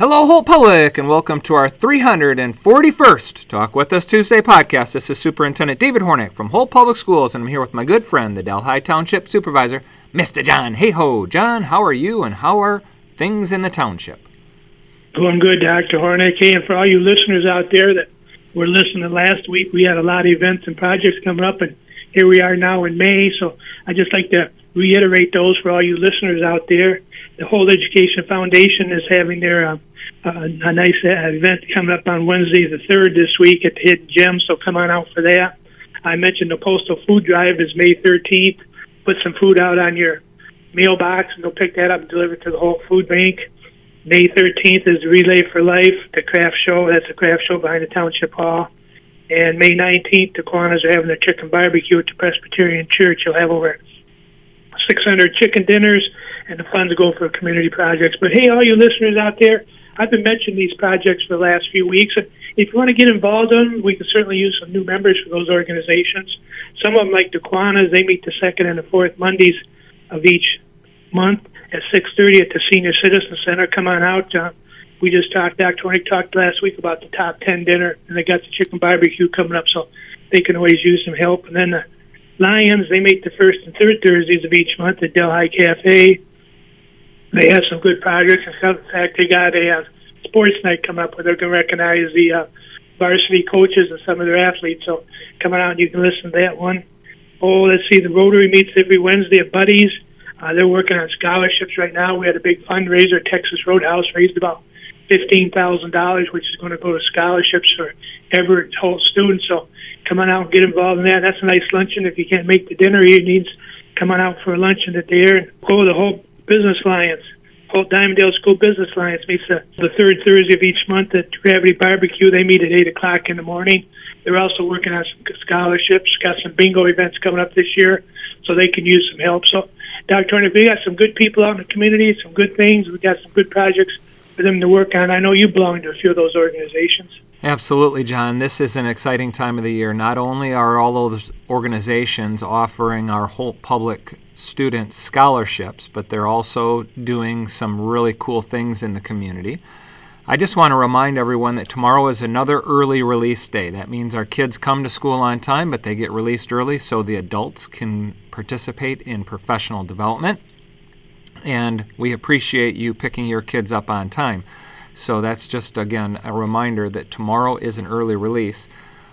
Hello, Holt Public, and welcome to our 341st Talk With Us Tuesday podcast. This is Superintendent David Hornak from Holt Public Schools, and I'm here with my good friend, the Delhi Township Supervisor, Mr. John. Hey ho, John, how are you, and how are things in the township? Going good, Dr. Hornak. Hey, and for all you listeners out there that were listening last week, we had a lot of events and projects coming up, and here we are now in May. So I just like to reiterate those for all you listeners out there. The Holt Education Foundation is having their uh, uh, a nice uh, event coming up on Wednesday the third this week at Hidden Gem. So come on out for that. I mentioned the postal food drive is May 13th. Put some food out on your mailbox and they'll pick that up and deliver it to the Holt Food Bank. May 13th is Relay for Life, the craft show. That's a craft show behind the Township Hall. And May 19th, the Kiwanis are having their chicken barbecue at the Presbyterian Church. You'll have over 600 chicken dinners, and the funds go for community projects. But hey, all you listeners out there, I've been mentioning these projects for the last few weeks. If you want to get involved in them, we can certainly use some new members for those organizations. Some of them, like Kiwanis, they meet the second and the fourth Mondays of each month at 6.30 at the Senior Citizen Center. Come on out. Uh, we just talked, Dr. Hornak talked last week about the top 10 dinner, and they got the chicken barbecue coming up, so they can always use some help. And then the Lions, they meet the first and third Thursdays of each month at Delhi Cafe they have some good projects. In fact, they got a uh, sports night coming up where they're going to recognize the uh, varsity coaches and some of their athletes. So come out you can listen to that one. Oh, let's see. The Rotary meets every Wednesday at Buddies. Uh, they're working on scholarships right now. We had a big fundraiser. Texas Roadhouse raised about fifteen thousand dollars, which is going to go to scholarships for Everett Holt students. So come on out and get involved in that. That's a nice luncheon. If you can't make the dinner evenings, come on out for a luncheon at the air. Go the whole Business Alliance. Holt Dimondale School Business Alliance meets the, the third Thursday of each month at Gravity Barbecue. They meet at 8 o'clock in the morning. They're also working on some scholarships, got some bingo events coming up this year, so they can use some help. So, Dr. Turner, we got some good people out in the community, some good things. We got some good projects for them to work on. I know you belong to a few of those organizations. Absolutely, John. This is an exciting time of the year. Not only are all those organizations offering our Holt Public students scholarships, but they're also doing some really cool things in the community. I just want to remind everyone that tomorrow is another early release day. That means our kids come to school on time, but they get released early so the adults can participate in professional development. And we appreciate you picking your kids up on time. So that's just, again, a reminder that tomorrow is an early release.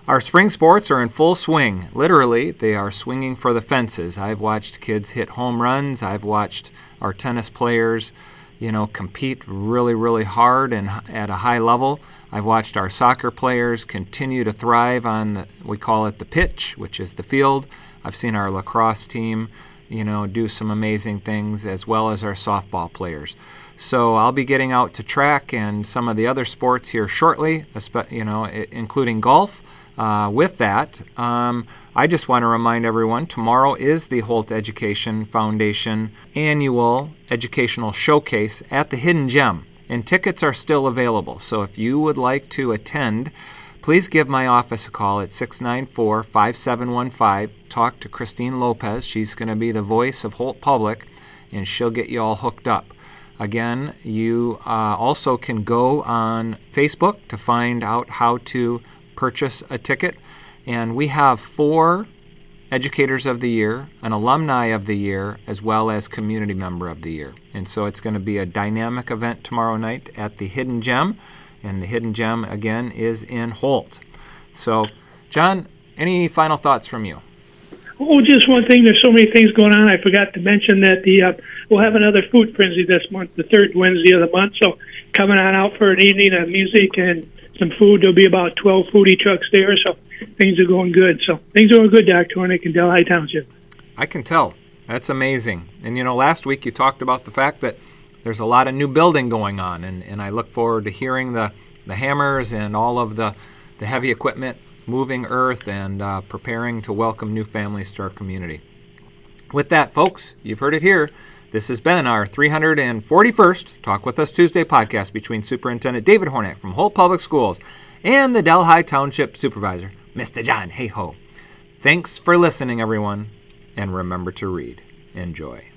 Our spring sports are in full swing. Literally, they are swinging for the fences. I've watched kids hit home runs. I've watched our tennis players, you know, compete really, really hard and at a high level. I've watched our soccer players continue to thrive on the, we call it the pitch, which is the field. I've seen our lacrosse team, you know, do some amazing things, as well as our softball players. So I'll be getting out to track and some of the other sports here shortly, you know, including golf. Uh, with that, um, I just want to remind everyone tomorrow is the Holt Education Foundation annual educational showcase at the Hidden Gem, and tickets are still available. So if you would like to attend, please give my office a call at 694 5715. Talk to Christine Lopez. She's going to be the voice of Holt Public, and she'll get you all hooked up. Again, you uh, also can go on Facebook to find out how to purchase a ticket. And we have four Educators of the Year, an Alumni of the Year, as well as Community Member of the Year. And so it's going to be a dynamic event tomorrow night at the Hidden Gem. And the Hidden Gem, again, is in Holt. So, John, any final thoughts from you? Oh, just one thing. There's so many things going on. I forgot to mention that the uh, we'll have another food frenzy this month, the third Wednesday of the month. So coming on out for an evening of music and some food. There'll be about 12 foodie trucks there, so things are going good. So things are going good, Dr. Hornak in Delhi Township. I can tell. That's amazing. And you know, last week you talked about the fact that there's a lot of new building going on, and, and I look forward to hearing the, the hammers and all of the, the heavy equipment moving earth and uh, preparing to welcome new families to our community. With that, folks, you've heard it here. This has been our 341st Talk With Us Tuesday podcast between Superintendent David Hornak from Holt Public Schools and the Delhi Township Supervisor, Mr. John Hayhoe. Thanks for listening, everyone, and remember to read. Enjoy.